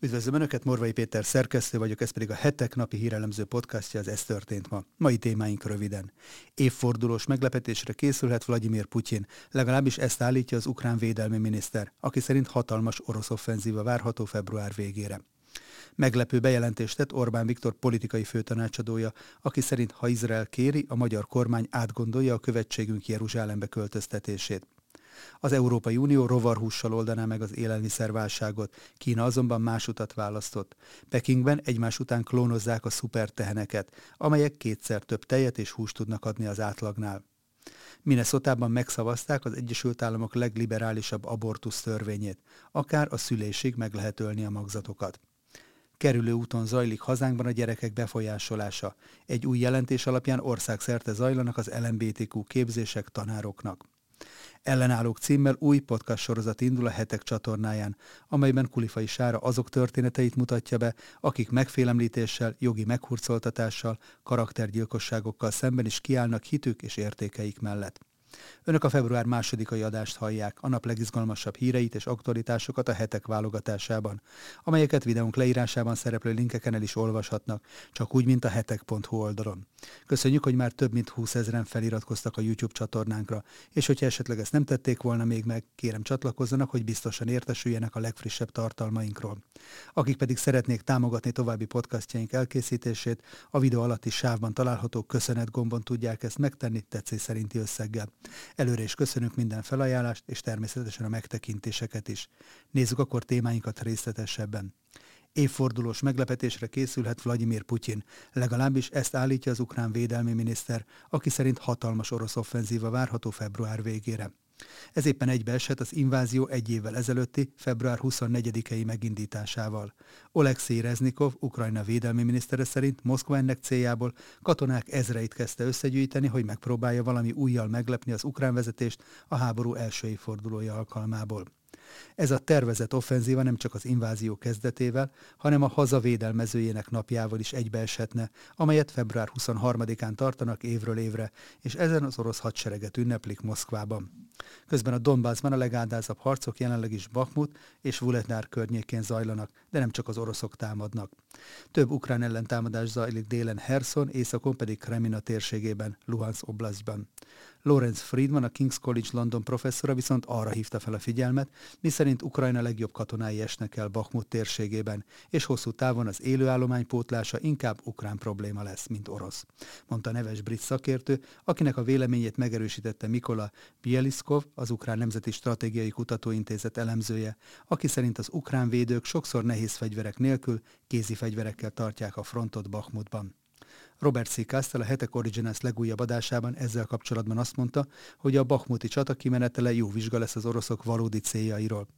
Üdvözlöm Önöket, Morvai Péter szerkesztő vagyok, ez pedig a hetek napi hírelemző podcastja, az Ez történt ma. Mai témáink röviden. Évfordulós meglepetésre készülhet Vladimir Putyin, legalábbis ezt állítja az ukrán védelmi miniszter, aki szerint hatalmas orosz offenzíva várható február végére. Meglepő bejelentést tett Orbán Viktor politikai főtanácsadója, aki szerint ha Izrael kéri, a magyar kormány átgondolja a követségünk Jeruzsálembe költöztetését. Az Európai Unió rovarhússal oldaná meg az élelmiszerválságot, Kína azonban más utat választott. Pekingben egymás után klónozzák a szuperteheneket, amelyek kétszer több tejet és húst tudnak adni az átlagnál. Minnesotában megszavazták az Egyesült Államok legliberálisabb abortusz törvényét, akár a szülésig meg lehet ölni a magzatokat. Kerülő úton zajlik hazánkban a gyerekek befolyásolása. Egy új jelentés alapján országszerte zajlanak az LMBTQ képzések tanároknak. Ellenállók címmel új podcast sorozat indul a Hetek csatornáján, amelyben Kulifai Sára azok történeteit mutatja be, akik megfélemlítéssel, jogi meghurcoltatással, karaktergyilkosságokkal szemben is kiállnak hitük és értékeik mellett. Önök a február másodikai adást hallják, a nap legizgalmasabb híreit és aktualitásokat a hetek válogatásában, amelyeket videónk leírásában szereplő linkeken el is olvashatnak, csak úgy, mint a hetek.hu oldalon. Köszönjük, hogy már több mint 20 ezeren feliratkoztak a YouTube csatornánkra, és hogyha esetleg ezt nem tették volna még meg, kérem csatlakozzanak, hogy biztosan értesüljenek a legfrissebb tartalmainkról. Akik pedig szeretnék támogatni további podcastjaink elkészítését, a videó alatti sávban található köszönet gombon tudják ezt megtenni tetszés szerinti összeggel. Előre is köszönünk minden felajánlást, és természetesen a megtekintéseket is. Nézzük akkor témáinkat részletesebben. Évfordulós meglepetésre készülhet Vladimir Putyin, legalábbis ezt állítja az ukrán védelmi miniszter, aki szerint hatalmas orosz offenzíva várható február végére. Ez éppen egybeesett az invázió egy évvel ezelőtti, február 24-i megindításával. Oleksiy Reznikov, Ukrajna védelmi minisztere szerint Moszkva ennek céljából katonák ezreit kezdte összegyűjteni, hogy megpróbálja valami újjal meglepni az ukrán vezetést a háború első évfordulója alkalmából. Ez a tervezett offenzíva nem csak az invázió kezdetével, hanem a hazavédelmezőjének napjával is egybeeshetne, amelyet február 23-án tartanak évről évre, és ezen az orosz hadsereget ünneplik Moszkvában. Közben a Donbassban a legáldázabb harcok jelenleg is Bakhmut és Vuletnár környékén zajlanak, de nem csak az oroszok támadnak. Több ukrán ellentámadás zajlik délen Herson, északon pedig Kremina térségében, Luhansk oblastban. Lawrence Friedman, a King's College London professzora viszont arra hívta fel a figyelmet, miszerint Ukrajna legjobb katonái esnek el Bakhmut térségében, és hosszú távon az élőállomány pótlása inkább ukrán probléma lesz, mint orosz. Mondta neves brit szakértő, akinek a véleményét megerősítette Mikola Bieliskov, az Ukrán Nemzeti Stratégiai Kutatóintézet elemzője, aki szerint az ukrán védők sokszor nehéz fegyverek nélkül kézi fegyverekkel tartják a frontot Bakhmutban. Robert C. Castell a Hetek Originals legújabb adásában ezzel kapcsolatban azt mondta, hogy a Bakhmuti csata kimenetele jó vizsga lesz az oroszok valódi céljairól.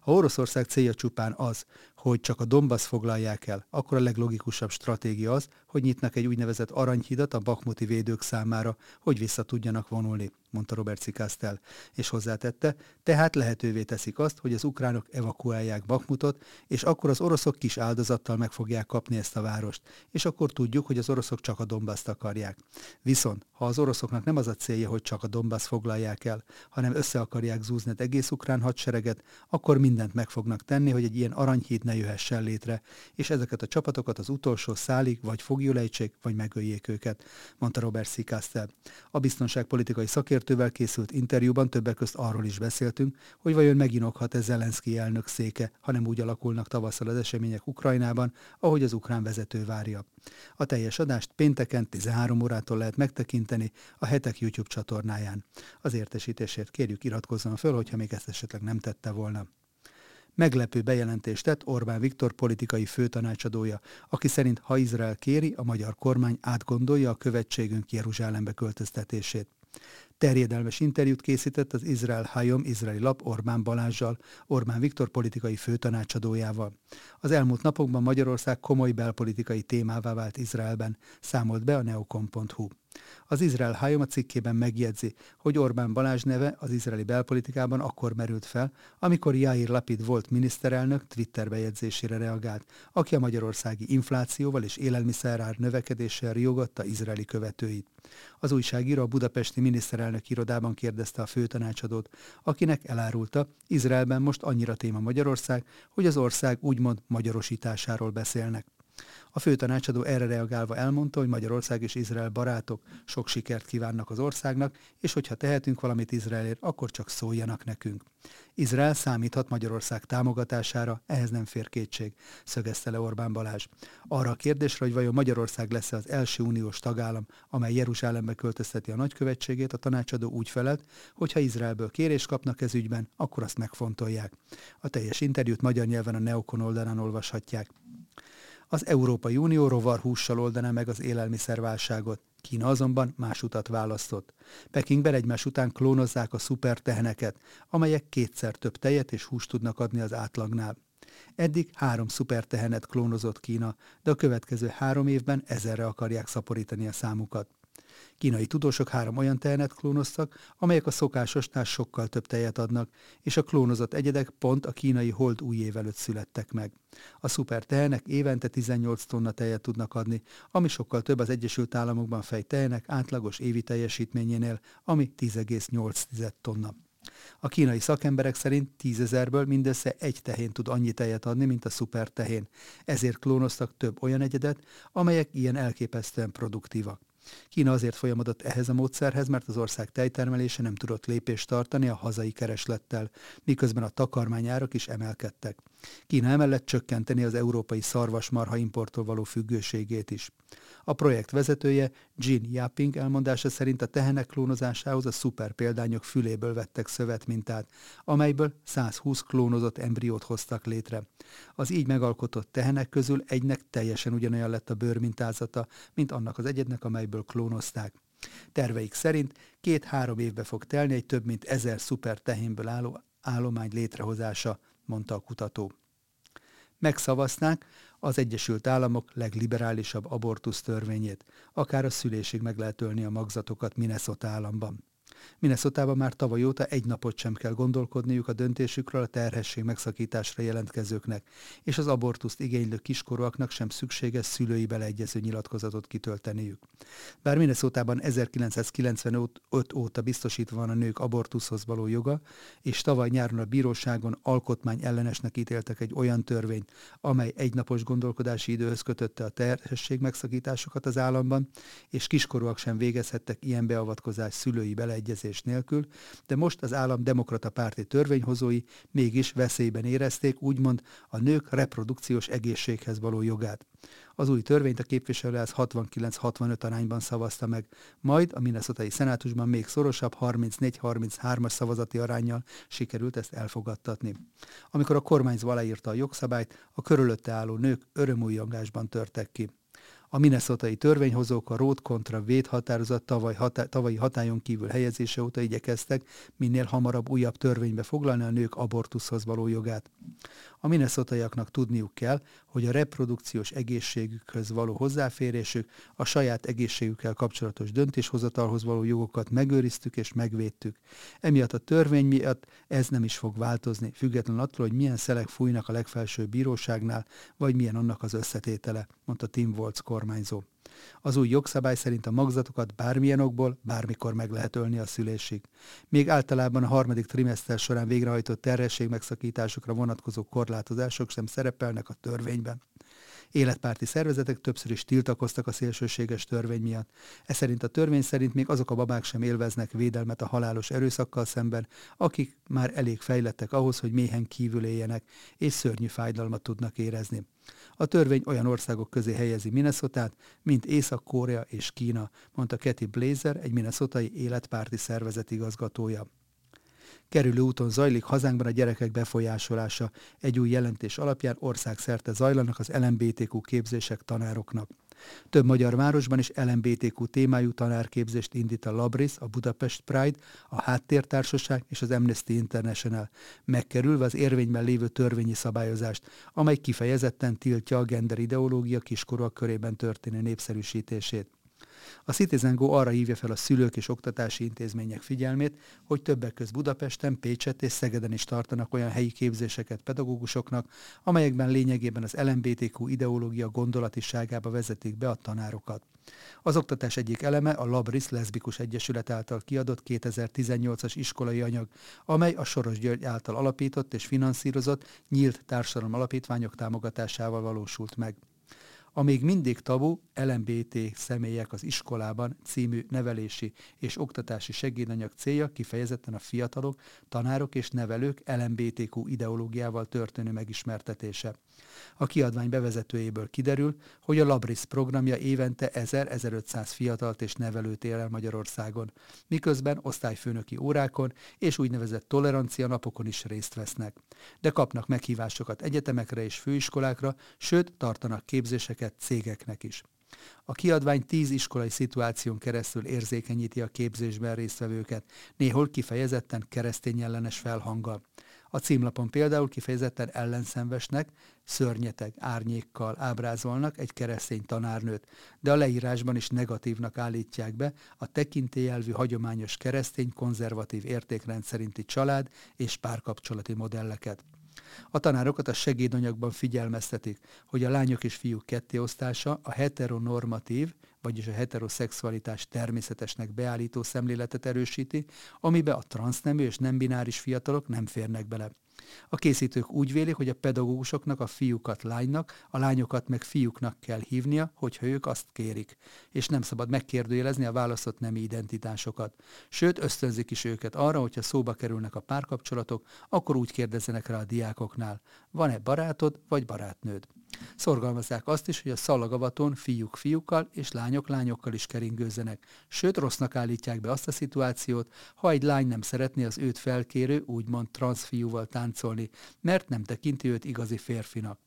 Ha Oroszország célja csupán az, hogy csak a Donbass foglalják el, akkor a leglogikusabb stratégia az, hogy nyitnak egy úgynevezett aranyhidat a bakmuti védők számára, hogy vissza tudjanak vonulni, mondta Robert Cikasztel, és hozzátette, tehát lehetővé teszik azt, hogy az ukránok evakuálják Bakmutot, és akkor az oroszok kis áldozattal meg fogják kapni ezt a várost, és akkor tudjuk, hogy az oroszok csak a Donbaszt akarják. Viszont, ha az oroszoknak nem az a célja, hogy csak a Donbass foglalják el, hanem össze akarják zúzni az egész ukrán hadsereget, akkor mindent meg fognak tenni, hogy egy ilyen aranyhíd ne jöhessen létre, és ezeket a csapatokat az utolsó szálig vagy fogjulejtsék, vagy megöljék őket, mondta Robert Szikasztel. A biztonságpolitikai szakértővel készült interjúban többek közt arról is beszéltünk, hogy vajon meginokhat-e Zelenszky elnök széke, hanem úgy alakulnak tavasszal az események Ukrajnában, ahogy az ukrán vezető várja. A teljes adást pénteken 13 órától lehet megtekinteni a Hetek YouTube csatornáján. Az értesítésért kérjük iratkozzon föl, hogyha még ezt esetleg nem tette volna. Meglepő bejelentést tett Orbán Viktor politikai főtanácsadója, aki szerint ha Izrael kéri, a magyar kormány átgondolja a követségünk Jeruzsálembe költöztetését. Terjedelmes interjút készített az Izrael Hayom izraeli lap Orbán Balázsjal, Orbán Viktor politikai főtanácsadójával. Az elmúlt napokban Magyarország komoly belpolitikai témává vált Izraelben, számolt be a neokon.hu. Az Izrael Hayom a cikkében megjegyzi, hogy Orbán Balázs neve az izraeli belpolitikában akkor merült fel, amikor Jair Lapid volt miniszterelnök Twitter bejegyzésére reagált, aki a magyarországi inflációval és élelmiszerár növekedéssel riogatta izraeli követőit. Az újságíró a budapesti miniszterelnök irodában kérdezte a főtanácsadót, akinek elárulta, Izraelben most annyira téma Magyarország, hogy az ország úgy úgymond magyarosításáról beszélnek. A főtanácsadó erre reagálva elmondta, hogy Magyarország és Izrael barátok sok sikert kívánnak az országnak, és hogyha tehetünk valamit Izraelért, akkor csak szóljanak nekünk. Izrael számíthat Magyarország támogatására, ehhez nem fér kétség, szögezte le Orbán Balázs. Arra a kérdésre, hogy vajon Magyarország lesz az első uniós tagállam, amely Jeruzsálembe költözteti a nagykövetségét, a tanácsadó úgy felelt, hogy ha Izraelből kérés kapnak ez ügyben, akkor azt megfontolják. A teljes interjút magyar nyelven a Neokon oldalán olvashatják. Az Európai Unió rovarhússal oldaná meg az élelmiszerválságot. Kína azonban más utat választott. Pekingben egymás után klónozzák a szuperteheneket, amelyek kétszer több tejet és húst tudnak adni az átlagnál. Eddig három szupertehenet klónozott Kína, de a következő három évben ezerre akarják szaporítani a számukat. Kínai tudósok három olyan tehenet klónoztak, amelyek a szokásosnál sokkal több tejet adnak, és a klónozott egyedek pont a kínai hold új év előtt születtek meg. A szuper tehenek évente 18 tonna tejet tudnak adni, ami sokkal több az Egyesült Államokban fej tehenek átlagos évi teljesítményénél, ami 10,8 tonna. A kínai szakemberek szerint tízezerből mindössze egy tehén tud annyi tejet adni, mint a szuper tehén. Ezért klónoztak több olyan egyedet, amelyek ilyen elképesztően produktívak. Kína azért folyamodott ehhez a módszerhez, mert az ország tejtermelése nem tudott lépést tartani a hazai kereslettel, miközben a takarmányárak is emelkedtek. Kína emellett csökkenteni az európai szarvasmarha importtól való függőségét is. A projekt vezetője Jin Yaping elmondása szerint a tehenek klónozásához a szuper példányok füléből vettek szövetmintát, amelyből 120 klónozott embriót hoztak létre. Az így megalkotott tehenek közül egynek teljesen ugyanolyan lett a bőrmintázata, mint annak az egyednek, amelyből klónozták. Terveik szerint két-három évbe fog telni egy több mint ezer szuper tehénből álló állomány létrehozása, mondta a kutató. Megszavazták az Egyesült Államok legliberálisabb abortusz törvényét, akár a szülésig meg lehet ölni a magzatokat Minnesota államban. Minnesota már tavaly óta egy napot sem kell gondolkodniuk a döntésükről a terhesség megszakításra jelentkezőknek, és az abortuszt igénylő kiskorúaknak sem szükséges szülői beleegyező nyilatkozatot kitölteniük. Bár Minnesota 1995 óta biztosítva van a nők abortuszhoz való joga, és tavaly nyáron a bíróságon alkotmány ellenesnek ítéltek egy olyan törvényt, amely egynapos gondolkodási időhöz kötötte a terhesség megszakításokat az államban, és kiskorúak sem végezhettek ilyen beavatkozás szülői beleegyező beleegyezés nélkül, de most az állam demokrata párti törvényhozói mégis veszélyben érezték úgymond a nők reprodukciós egészséghez való jogát. Az új törvényt a képviselőház 69-65 arányban szavazta meg, majd a Minnesotai szenátusban még szorosabb 34-33-as szavazati arányjal sikerült ezt elfogadtatni. Amikor a kormányzó aláírta a jogszabályt, a körülötte álló nők örömújjongásban törtek ki. A minneszotai törvényhozók a Road kontra véd határozat tavaly hatá- tavalyi hatályon kívül helyezése óta igyekeztek minél hamarabb újabb törvénybe foglalni a nők abortuszhoz való jogát. A minnesotaiaknak tudniuk kell, hogy a reprodukciós egészségükhöz való hozzáférésük, a saját egészségükkel kapcsolatos döntéshozatalhoz való jogokat megőriztük és megvédtük. Emiatt a törvény miatt ez nem is fog változni, független attól, hogy milyen szelek fújnak a legfelső bíróságnál, vagy milyen annak az összetétele, mondta Tim Waltz kormányzó. Az új jogszabály szerint a magzatokat bármilyen okból bármikor meg lehet ölni a szülésig. Még általában a harmadik trimester során végrehajtott terhesség megszakításokra vonatkozó korlátozások sem szerepelnek a törvényben. Életpárti szervezetek többször is tiltakoztak a szélsőséges törvény miatt. Ez szerint a törvény szerint még azok a babák sem élveznek védelmet a halálos erőszakkal szemben, akik már elég fejlettek ahhoz, hogy méhen kívül éljenek, és szörnyű fájdalmat tudnak érezni. A törvény olyan országok közé helyezi Minnesotát, mint Észak-Korea és Kína, mondta Kathy Blazer, egy minnesotai életpárti szervezet igazgatója. Kerülő úton zajlik hazánkban a gyerekek befolyásolása. Egy új jelentés alapján országszerte zajlanak az LMBTQ képzések tanároknak. Több magyar városban is LMBTQ témájú tanárképzést indít a Labris, a Budapest Pride, a Háttértársaság és az Amnesty International, megkerülve az érvényben lévő törvényi szabályozást, amely kifejezetten tiltja a gender ideológia kiskorúak körében történő népszerűsítését. A Citizen Go arra hívja fel a szülők és oktatási intézmények figyelmét, hogy többek közt Budapesten, Pécset és Szegeden is tartanak olyan helyi képzéseket pedagógusoknak, amelyekben lényegében az LMBTQ ideológia gondolatiságába vezetik be a tanárokat. Az oktatás egyik eleme a Labris Leszbikus Egyesület által kiadott 2018-as iskolai anyag, amely a Soros György által alapított és finanszírozott nyílt társadalom alapítványok támogatásával valósult meg. A még mindig tabu LMBT személyek az iskolában című nevelési és oktatási segédanyag célja kifejezetten a fiatalok, tanárok és nevelők LMBTQ ideológiával történő megismertetése. A kiadvány bevezetőjéből kiderül, hogy a Labris programja évente 1000-1500 fiatalt és nevelőt ér el Magyarországon, miközben osztályfőnöki órákon és úgynevezett tolerancia napokon is részt vesznek. De kapnak meghívásokat egyetemekre és főiskolákra, sőt tartanak képzéseket cégeknek is. A kiadvány tíz iskolai szituáción keresztül érzékenyíti a képzésben résztvevőket, néhol kifejezetten keresztény ellenes felhanggal. A címlapon például kifejezetten ellenszenvesnek, szörnyeteg árnyékkal ábrázolnak egy keresztény tanárnőt, de a leírásban is negatívnak állítják be a tekintélyelvű hagyományos keresztény konzervatív értékrend szerinti család és párkapcsolati modelleket. A tanárokat a segédanyagban figyelmeztetik, hogy a lányok és fiúk kettéosztása a heteronormatív, vagyis a heteroszexualitás természetesnek beállító szemléletet erősíti, amibe a transznemű és nem bináris fiatalok nem férnek bele. A készítők úgy vélik, hogy a pedagógusoknak a fiúkat lánynak, a lányokat meg fiúknak kell hívnia, hogyha ők azt kérik, és nem szabad megkérdőjelezni a választott nemi identitásokat. Sőt, ösztönzik is őket arra, hogyha szóba kerülnek a párkapcsolatok, akkor úgy kérdezzenek rá a diákoknál, van-e barátod vagy barátnőd. Szorgalmazzák azt is, hogy a szalagavaton fiúk fiúkkal és lányok lányokkal is keringőzzenek, sőt rossznak állítják be azt a szituációt, ha egy lány nem szeretné az őt felkérő, úgymond transzfiúval táncolni, mert nem tekinti őt igazi férfinak.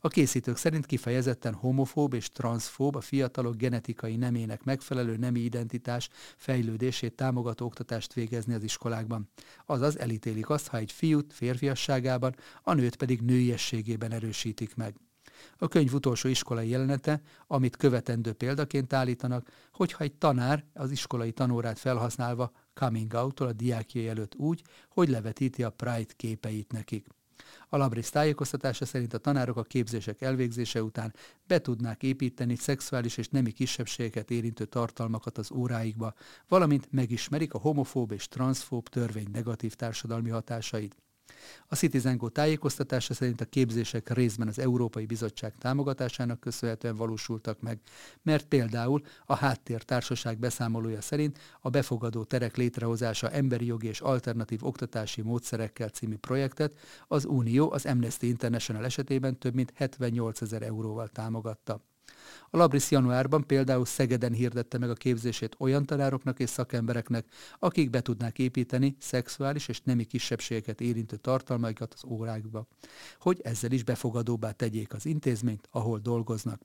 A készítők szerint kifejezetten homofób és transzfób a fiatalok genetikai nemének megfelelő nemi identitás fejlődését támogató oktatást végezni az iskolákban. Azaz elítélik azt, ha egy fiút férfiasságában, a nőt pedig nőiességében erősítik meg. A könyv utolsó iskolai jelenete, amit követendő példaként állítanak, hogyha egy tanár az iskolai tanórát felhasználva coming out a diákjai előtt úgy, hogy levetíti a Pride képeit nekik. A Labris tájékoztatása szerint a tanárok a képzések elvégzése után be tudnák építeni szexuális és nemi kisebbségeket érintő tartalmakat az óráikba, valamint megismerik a homofób és transzfób törvény negatív társadalmi hatásait. A Citizen Go tájékoztatása szerint a képzések részben az Európai Bizottság támogatásának köszönhetően valósultak meg, mert például a Háttér Társaság beszámolója szerint a befogadó terek létrehozása emberi jogi és alternatív oktatási módszerekkel című projektet az Unió az Amnesty International esetében több mint 78 ezer euróval támogatta. A Labris januárban például Szegeden hirdette meg a képzését olyan tanároknak és szakembereknek, akik be tudnák építeni szexuális és nemi kisebbségeket érintő tartalmaikat az órákba, hogy ezzel is befogadóbbá tegyék az intézményt, ahol dolgoznak.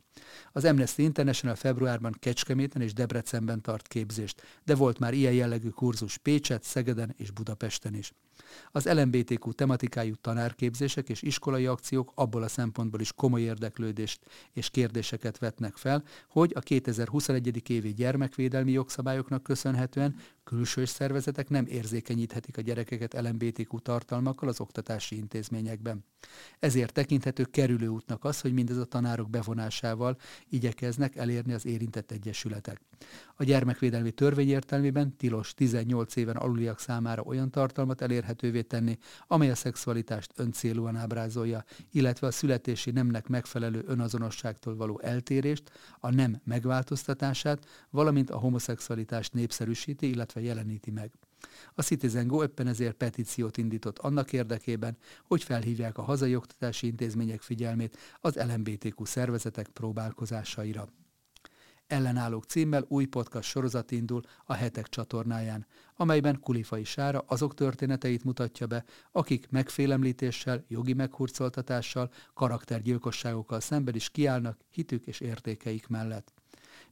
Az Amnesty International februárban Kecskeméten és Debrecenben tart képzést, de volt már ilyen jellegű kurzus Pécset, Szegeden és Budapesten is. Az LMBTQ tematikájú tanárképzések és iskolai akciók abból a szempontból is komoly érdeklődést és kérdéseket vetnek fel, hogy a 2021. évi gyermekvédelmi jogszabályoknak köszönhetően külsős szervezetek nem érzékenyíthetik a gyerekeket LMBTQ tartalmakkal az oktatási intézményekben. Ezért tekinthető kerülő útnak az, hogy mindez a tanárok bevonásával igyekeznek elérni az érintett egyesületek. A gyermekvédelmi törvény értelmében tilos 18 éven aluliak számára olyan tartalmat elérhetővé tenni, amely a szexualitást öncélúan ábrázolja, illetve a születési nemnek megfelelő önazonosságtól való eltérést, a nem megváltoztatását, valamint a homoszexualitást népszerűsíti, illetve jeleníti meg. A Citizen Go éppen ezért petíciót indított annak érdekében, hogy felhívják a hazai oktatási intézmények figyelmét az LMBTQ szervezetek próbálkozásaira. Ellenállók címmel új podcast sorozat indul a Hetek csatornáján, amelyben Kulifai Sára azok történeteit mutatja be, akik megfélemlítéssel, jogi meghurcoltatással, karaktergyilkosságokkal szemben is kiállnak hitük és értékeik mellett.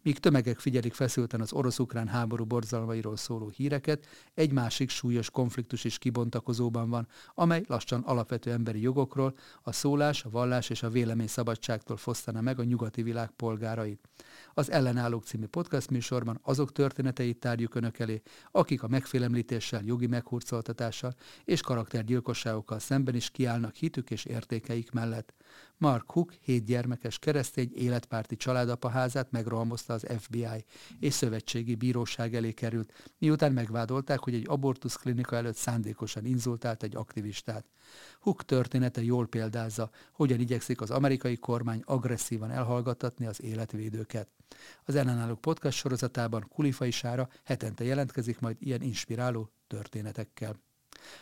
Míg tömegek figyelik feszülten az orosz-ukrán háború borzalmairól szóló híreket, egy másik súlyos konfliktus is kibontakozóban van, amely lassan alapvető emberi jogokról, a szólás, a vallás és a vélemény szabadságtól fosztana meg a nyugati világ polgárait. Az Ellenállók című podcast műsorban azok történeteit tárjuk önök elé, akik a megfélemlítéssel, jogi meghurcoltatással és karaktergyilkosságokkal szemben is kiállnak hitük és értékeik mellett. Mark Hook hét gyermekes keresztény életpárti családapa házát megrohamozta az FBI, és szövetségi bíróság elé került, miután megvádolták, hogy egy abortusz klinika előtt szándékosan inzultált egy aktivistát. Hook története jól példázza, hogyan igyekszik az amerikai kormány agresszívan elhallgattatni az életvédőket. Az ellenállók podcast sorozatában Kulifai Sára hetente jelentkezik majd ilyen inspiráló történetekkel.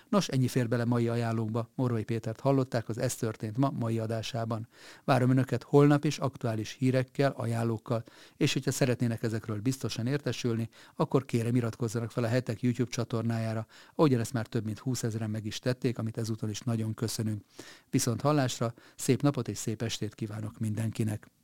Nos, ennyi fér bele mai ajánlókba. Morvai Pétert hallották az Ez történt ma mai adásában. Várom Önöket holnap is aktuális hírekkel, ajánlókkal, és hogyha szeretnének ezekről biztosan értesülni, akkor kérem iratkozzanak fel a hetek YouTube csatornájára, ahogyan ezt már több mint 20 ezeren meg is tették, amit ezúttal is nagyon köszönünk. Viszont hallásra, szép napot és szép estét kívánok mindenkinek!